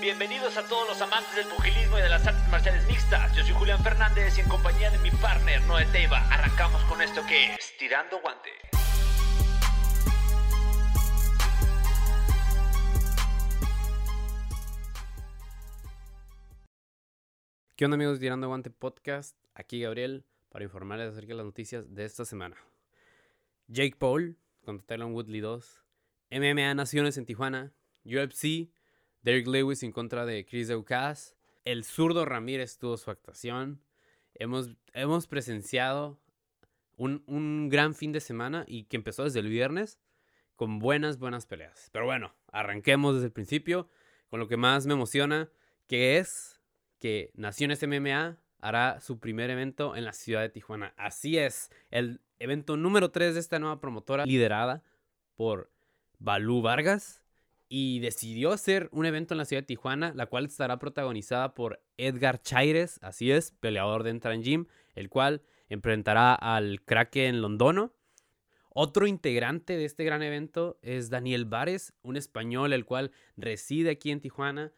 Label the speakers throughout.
Speaker 1: Bienvenidos a todos los amantes del pugilismo y de las artes marciales mixtas. Yo soy Julián Fernández y en compañía de mi partner Noé Teiva arrancamos con esto que es Tirando Guante.
Speaker 2: ¿Qué onda amigos de Tirando Guante Podcast? Aquí Gabriel para informarles acerca de las noticias de esta semana. Jake Paul contra Tyron Woodley 2, MMA Naciones en Tijuana, UFC, Derek Lewis en contra de Chris Daukas, el zurdo Ramírez tuvo su actuación, hemos, hemos presenciado un, un gran fin de semana y que empezó desde el viernes con buenas, buenas peleas. Pero bueno, arranquemos desde el principio con lo que más me emociona, que es que Naciones MMA hará su primer evento en la ciudad de Tijuana. Así es, el evento número 3 de esta nueva promotora, liderada por Balú Vargas, y decidió hacer un evento en la ciudad de Tijuana, la cual estará protagonizada por Edgar Chaires, así es, peleador de Entran Gym, el cual enfrentará al Kraken Londono. Otro integrante de este gran evento es Daniel Vares, un español el cual reside aquí en Tijuana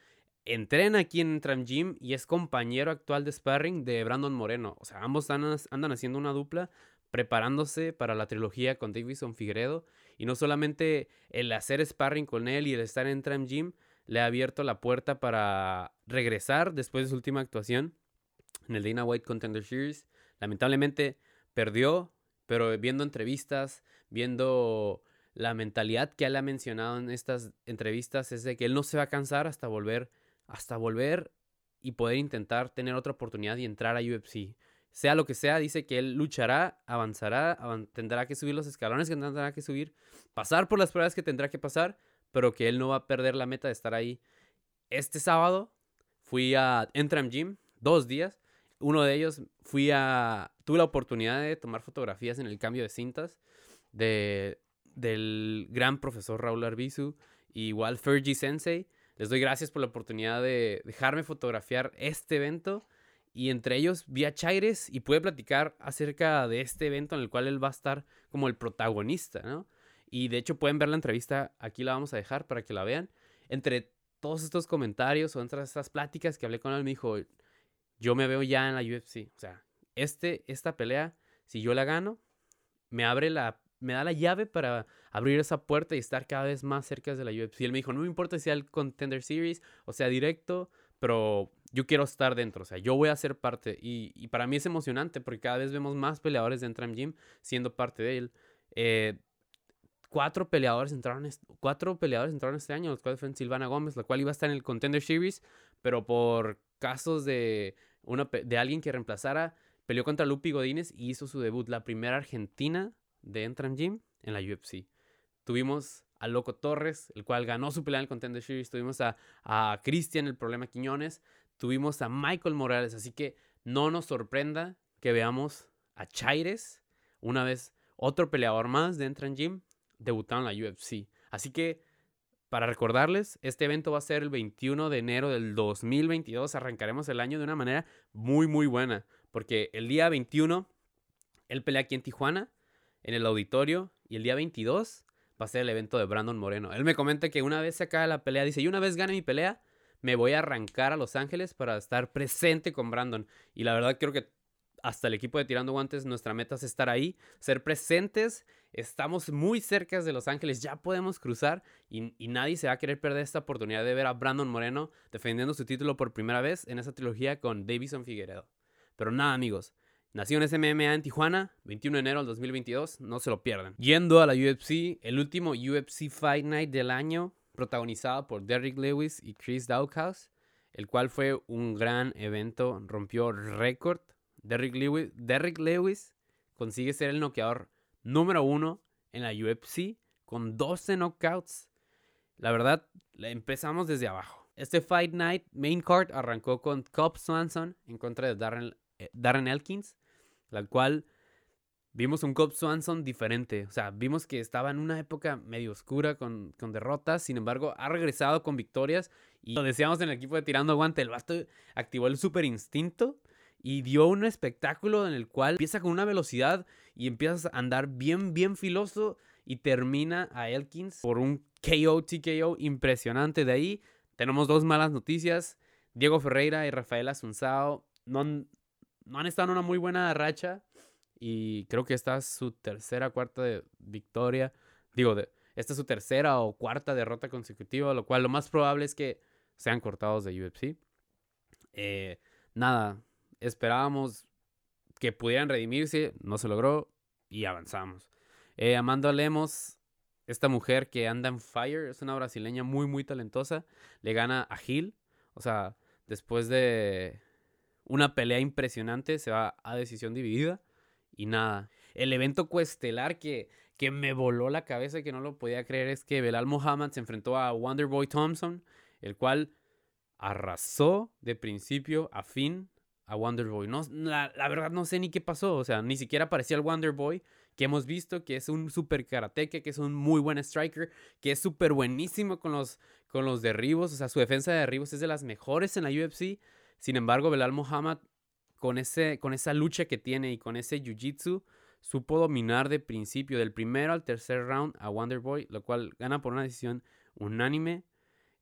Speaker 2: entrena aquí en Tram Gym y es compañero actual de sparring de Brandon Moreno. O sea, ambos andan, andan haciendo una dupla preparándose para la trilogía con Davison Figueredo. Y no solamente el hacer sparring con él y el estar en Tram Gym le ha abierto la puerta para regresar después de su última actuación en el Dana White Contender Series. Lamentablemente perdió, pero viendo entrevistas, viendo la mentalidad que él ha mencionado en estas entrevistas es de que él no se va a cansar hasta volver hasta volver y poder intentar tener otra oportunidad y entrar a UFC. Sea lo que sea, dice que él luchará, avanzará, tendrá que subir los escalones que tendrá que subir, pasar por las pruebas que tendrá que pasar, pero que él no va a perder la meta de estar ahí. Este sábado fui a Entram Gym, dos días. Uno de ellos fui a... Tuve la oportunidad de tomar fotografías en el cambio de cintas de, del gran profesor Raúl Arbizu, igual Fergie Sensei les doy gracias por la oportunidad de dejarme fotografiar este evento. Y entre ellos vi a Chaires y pude platicar acerca de este evento en el cual él va a estar como el protagonista, ¿no? Y de hecho pueden ver la entrevista, aquí la vamos a dejar para que la vean. Entre todos estos comentarios o entre estas pláticas que hablé con él, me dijo, yo me veo ya en la UFC. O sea, este, esta pelea, si yo la gano, me abre la me da la llave para abrir esa puerta y estar cada vez más cerca de la UFC. Él me dijo, no me importa si sea el Contender Series o sea directo, pero yo quiero estar dentro, o sea, yo voy a ser parte. Y, para mí es emocionante porque cada vez vemos más peleadores de Entram Gym siendo parte de él. Eh, cuatro peleadores entraron, cuatro peleadores entraron este año, los cuales fueron Silvana Gómez, la cual iba a estar en el Contender Series, pero por casos de, una, de alguien que reemplazara, peleó contra Lupi Godínez y hizo su debut, la primera argentina de Entram Gym en la UFC. Tuvimos a Loco Torres, el cual ganó su pelea en el Contender Series. Tuvimos a, a Cristian, el problema Quiñones. Tuvimos a Michael Morales. Así que no nos sorprenda que veamos a Chaires, una vez otro peleador más de Entram Gym, debutando en la UFC. Así que, para recordarles, este evento va a ser el 21 de enero del 2022. Arrancaremos el año de una manera muy, muy buena. Porque el día 21, él pelea aquí en Tijuana en el auditorio y el día 22 va a ser el evento de Brandon Moreno. Él me comenta que una vez se acaba la pelea, dice, y una vez gane mi pelea, me voy a arrancar a Los Ángeles para estar presente con Brandon. Y la verdad creo que hasta el equipo de Tirando Guantes, nuestra meta es estar ahí, ser presentes. Estamos muy cerca de Los Ángeles, ya podemos cruzar y, nadie se va a querer perder esta oportunidad de ver a Brandon Moreno defendiendo su título por primera vez en esa trilogía con Davison Figueredo. Pero nada, amigos, Naciones MMA en Tijuana, 21 de enero del 2022, no se lo pierdan. Yendo a la UFC, el último UFC Fight Night del año, protagonizado por Derrick Lewis y Chris Daukaus, el cual fue un gran evento, rompió récord. Derrick Lewis, consigue ser el noqueador número uno en la UFC con 12 knockouts. La verdad, empezamos desde abajo. Este Fight Night Main Card arrancó con Cobb Swanson en contra de Darren, eh, Darren Elkins la cual vimos un Cobb Swanson diferente. O sea, vimos que estaba en una época medio oscura con, derrotas, sin embargo, ha regresado con victorias y lo decíamos en el equipo de Tirando Guante, el vasto activó el super instinto y dio un espectáculo en el cual empieza con una velocidad y empiezas a andar bien, bien filoso y termina a Elkins por un KO, TKO impresionante. De ahí tenemos dos malas noticias. Diego Ferreira y Rafael Asunzao no no han estado en una muy buena racha. Y creo que esta es su tercera, cuarta victoria. Digo, esta es su tercera o cuarta derrota consecutiva, lo cual lo más probable es que sean cortados de UFC. Eh, nada, esperábamos que pudieran redimirse, no se logró y avanzamos. Eh, Amanda Lemos, esta mujer que anda en fire, es una brasileña muy, muy talentosa, le gana a Gil, o sea, después de una pelea impresionante, se va a decisión dividida y nada. El evento cuestelar que, que me voló la cabeza y que no lo podía creer es que Belal Muhammad se enfrentó a Wonderboy Thompson, el cual arrasó de principio a fin a Wonderboy. No, la, la, verdad no sé ni qué pasó, o sea, ni siquiera parecía el Wonderboy que hemos visto, que es un super karateca, que es un muy buen striker, que es súper buenísimo con los, con los derribos, o sea, su defensa de derribos es de las mejores en la UFC. Sin embargo, Belal Muhammad, con, ese, con esa lucha que tiene y con ese jiu-jitsu, supo dominar de principio, del primero al tercer round a Wonderboy, lo cual gana por una decisión unánime.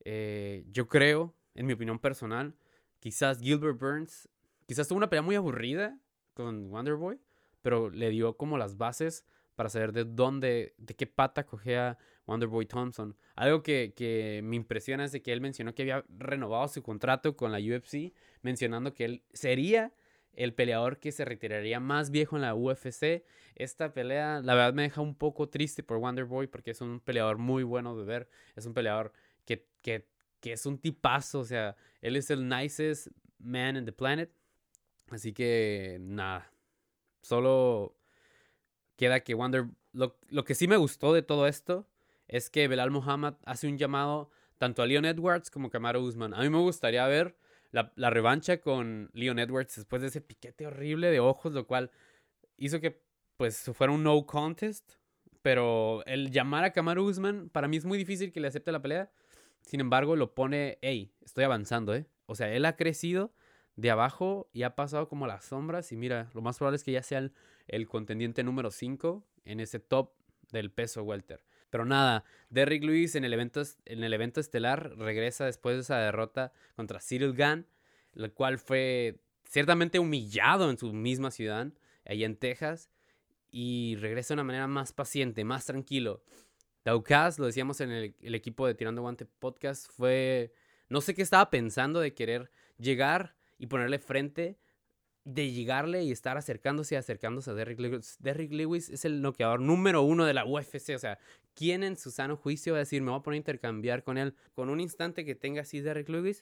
Speaker 2: Eh, yo creo, en mi opinión personal, quizás Gilbert Burns, quizás tuvo una pelea muy aburrida con Wonderboy, pero le dio como las bases para saber de dónde, de qué pata cogea Wonderboy Thompson. Algo que, que, me impresiona es de que él mencionó que había renovado su contrato con la UFC, mencionando que él sería el peleador que se retiraría más viejo en la UFC. Esta pelea, la verdad, me deja un poco triste por Wonderboy porque es un peleador muy bueno de ver. Es un peleador que, que, que es un tipazo, o sea, él es el nicest man in the planet. Así que, nada, solo queda que Wonder... Lo, lo que sí me gustó de todo esto es que Belal Muhammad hace un llamado tanto a Leon Edwards como a Kamaru Usman. A mí me gustaría ver la, revancha con Leon Edwards después de ese piquete horrible de ojos, lo cual hizo que pues fuera un no contest. Pero el llamar a Kamaru Usman, para mí es muy difícil que le acepte la pelea. Sin embargo, lo pone, hey, estoy avanzando, ¿eh? O sea, él ha crecido de abajo y ha pasado como las sombras. Y mira, lo más probable es que ya sea el, el contendiente número 5 en ese top del peso welter. Pero nada, Derrick Lewis en el, evento, en el evento estelar regresa después de esa derrota contra Cyril Gann, el cual fue ciertamente humillado en su misma ciudad, allá en Texas, y regresa de una manera más paciente, más tranquilo. Daukas, lo decíamos en el, el equipo de Tirando Guante Podcast, fue... No sé qué estaba pensando de querer llegar y ponerle frente de llegarle y estar acercándose y acercándose a Derrick Lewis. Derrick Lewis es el noqueador número uno de la UFC. O sea, ¿quién en su sano juicio va a decir, me voy a poner a intercambiar con él? Con un instante que tenga así Derrick Lewis,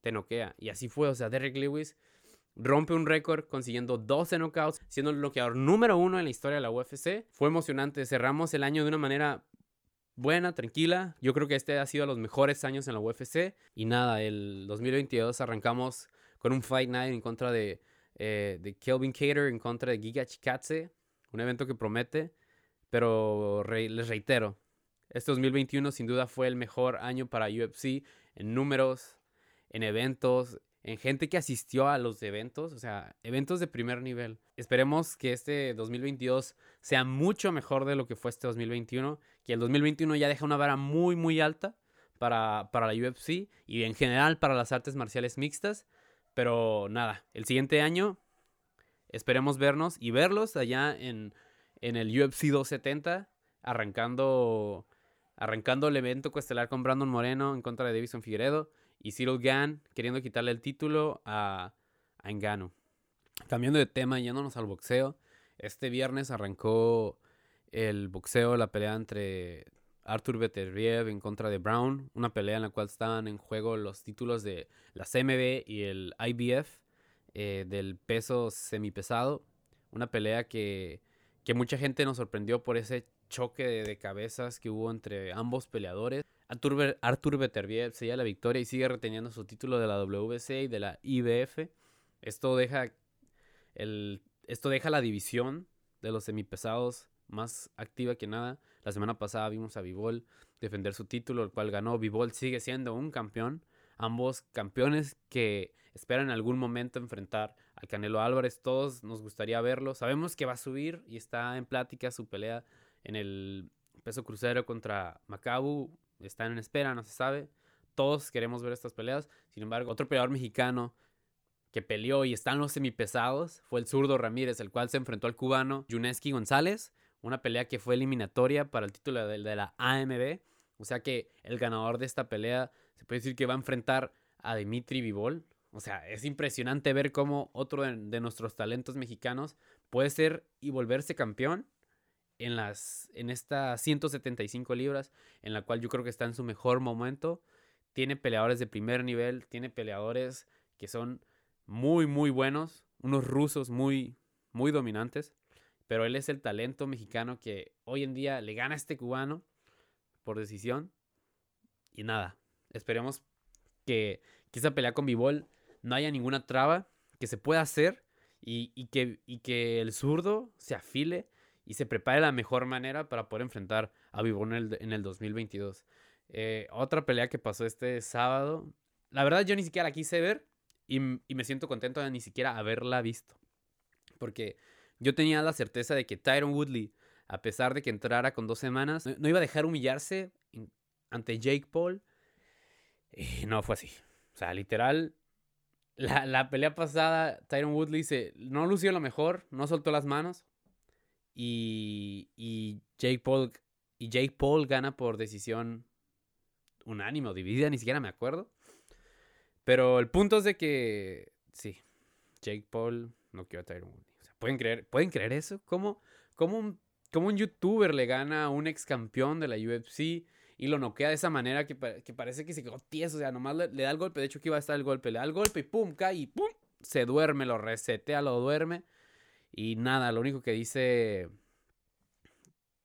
Speaker 2: te noquea. Y así fue. O sea, Derrick Lewis rompe un récord consiguiendo 12 knockouts, siendo el noqueador número uno en la historia de la UFC. Fue emocionante. Cerramos el año de una manera buena, tranquila. Yo creo que este ha sido los mejores años en la UFC. Y nada, el 2022 arrancamos con un Fight Night en contra de eh, de Kelvin Cater en contra de Giga Chikatse, un evento que promete, pero les reitero, este 2021 sin duda fue el mejor año para UFC en números, en eventos, en gente que asistió a los eventos, o sea, eventos de primer nivel. Esperemos que este 2022 sea mucho mejor de lo que fue este 2021, que el 2021 ya deja una vara muy, muy alta para, para la UFC y en general para las artes marciales mixtas. Pero nada, el siguiente año esperemos vernos y verlos allá en, en el UFC 270, arrancando, arrancando el evento coestelar con Brandon Moreno en contra de Davison Figueredo y Cyril Gann queriendo quitarle el título a, a Engano. Cambiando de tema, yéndonos al boxeo, este viernes arrancó el boxeo, la pelea entre Arthur Beterbiev en contra de Brown, una pelea en la cual estaban en juego los títulos de la CMB y el IBF eh, del peso semipesado, una pelea que, que mucha gente nos sorprendió por ese choque de, cabezas que hubo entre ambos peleadores. Arthur, Arthur Beterbiev se la victoria y sigue reteniendo su título de la WBC y de la IBF. Esto deja, el, esto deja la división de los semipesados más activa que nada. La semana pasada vimos a Vivol defender su título, el cual ganó. Vivol sigue siendo un campeón. Ambos campeones que esperan en algún momento enfrentar al Canelo Álvarez. Todos nos gustaría verlo. Sabemos que va a subir y está en plática su pelea en el peso crucero contra Macabu. Están en espera, no se sabe. todos queremos ver estas peleas. Sin embargo, otro peleador mexicano que peleó y están los semipesados fue el zurdo Ramírez, el cual se enfrentó al cubano Yuneski González. Una pelea que fue eliminatoria para el título de, la AMB. O sea que el ganador de esta pelea se puede decir que va a enfrentar a Dimitri Vivol. O sea, es impresionante ver cómo otro de, nuestros talentos mexicanos puede ser y volverse campeón en, las, en estas 175 libras, en la cual yo creo que está en su mejor momento. Tiene peleadores de primer nivel, tiene peleadores que son muy, muy buenos, unos rusos muy, muy dominantes, pero él es el talento mexicano que hoy en día le gana a este cubano por decisión. Y nada, esperemos que, que esa pelea con Bivol no haya ninguna traba, que se pueda hacer y, que, que el zurdo se afile y se prepare de la mejor manera para poder enfrentar a Vivol en el, en el 2022. Eh, otra pelea que pasó este sábado, la verdad yo ni siquiera la quise ver y, me siento contento de ni siquiera haberla visto. Porque yo tenía la certeza de que Tyron Woodley, a pesar de que entrara con dos semanas, no, iba a dejar humillarse ante Jake Paul. Y no fue así. O sea, literal, la, pelea pasada, Tyron Woodley se, no lució lo mejor, no soltó las manos. Y, y, Jake Paul, y Jake Paul gana por decisión unánime o dividida, ni siquiera me acuerdo. Pero el punto es de que, sí, Jake Paul no quiero a Tyron Woodley. ¿Pueden, creer, ¿Pueden creer eso? ¿Cómo, cómo, un, ¿Cómo un youtuber le gana a un ex campeón de la UFC? y lo noquea de esa manera que, parece que se quedó tieso. O sea, nomás le, da el golpe. De hecho, que iba a estar el golpe. Le da el golpe y pum, cae y pum, se duerme, lo resetea, lo duerme. Y nada, lo único que dice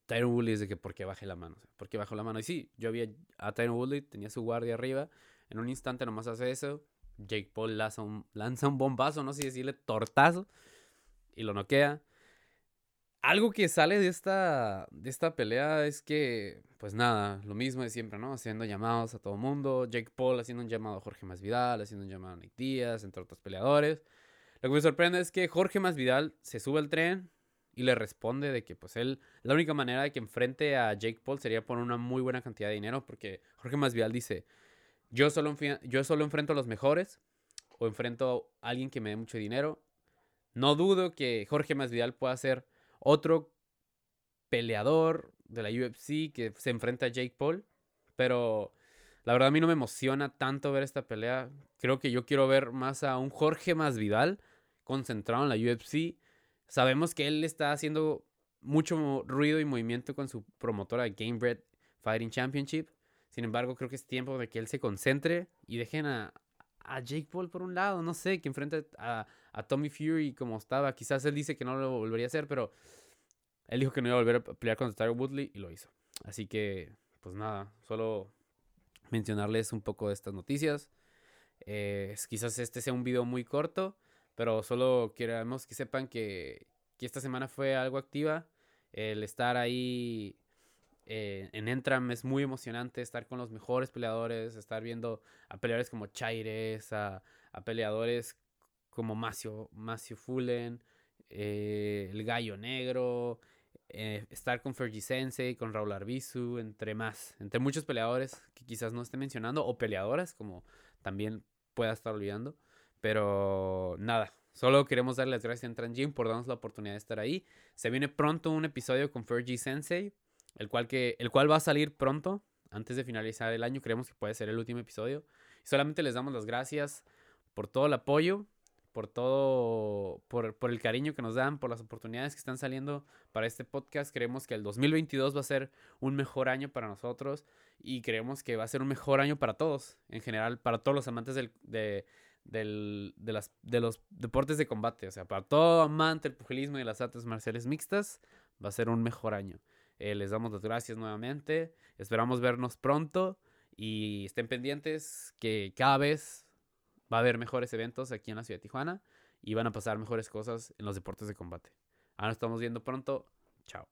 Speaker 2: Tyron Woodley es de que por qué bajé la mano. O ¿Por qué bajó la mano? Y sí, yo vi a Tyron Woodley, tenía su guardia arriba. En un instante nomás hace eso. Jake Paul lanza un, lanza un bombazo, no sé si decirle tortazo. Y lo noquea. Algo que sale de esta, de esta pelea es que, pues nada, lo mismo de siempre, ¿no? Haciendo llamados a todo mundo. Jake Paul haciendo un llamado a Jorge Masvidal, haciendo un llamado a Nick Díaz, entre otros peleadores. Lo que me sorprende es que Jorge Masvidal se sube al tren y le responde de que, pues él, la única manera de que enfrente a Jake Paul sería por una muy buena cantidad de dinero, porque Jorge Masvidal dice, yo solo, yo solo enfrento a los mejores o enfrento a alguien que me dé mucho dinero. No dudo que Jorge Masvidal pueda ser otro peleador de la UFC que se enfrenta a Jake Paul. Pero la verdad a mí no me emociona tanto ver esta pelea. Creo que yo quiero ver más a un Jorge Masvidal concentrado en la UFC. Sabemos que él está haciendo mucho ruido y movimiento con su promotora de Gamebred Fighting Championship. Sin embargo, creo que es tiempo de que él se concentre y dejen a, a Jake Paul por un lado, no sé, que enfrente a, a Tommy Fury como estaba. Quizás él dice que no lo volvería a hacer, pero él dijo que no iba a volver a pelear contra Tyler Woodley y lo hizo. Así que, pues nada, solo mencionarles un poco de estas noticias. Eh, quizás este sea un video muy corto, pero solo queremos que sepan que, que esta semana fue algo activa. El estar ahí eh, en Entram es muy emocionante estar con los mejores peleadores, estar viendo a peleadores como Chaires, a, a peleadores como Macio, Macio Fullen, eh, el Gallo Negro, eh, estar con Fergie Sensei, con Raúl Arbizu, entre más, entre muchos peleadores que quizás no esté mencionando, o peleadoras, como también pueda estar olvidando. Pero nada, solo queremos darle las gracias a Entran Gym por darnos la oportunidad de estar ahí. Se viene pronto un episodio con Fergie Sensei el cual, que, el cual va a salir pronto, antes de finalizar el año. Creemos que puede ser el último episodio. Solamente les damos las gracias por todo el apoyo, por todo, por, el cariño que nos dan, por las oportunidades que están saliendo para este podcast. Creemos que el 2022 va a ser un mejor año para nosotros y creemos que va a ser un mejor año para todos, en general, para todos los amantes del, de, del, de los deportes de combate. O sea, para todo amante del pugilismo y las artes marciales mixtas, va a ser un mejor año. Eh, les damos las gracias nuevamente. Esperamos vernos pronto y estén pendientes que cada vez va a haber mejores eventos aquí en la ciudad de Tijuana y van a pasar mejores cosas en los deportes de combate. Ahora nos estamos viendo pronto. Chao.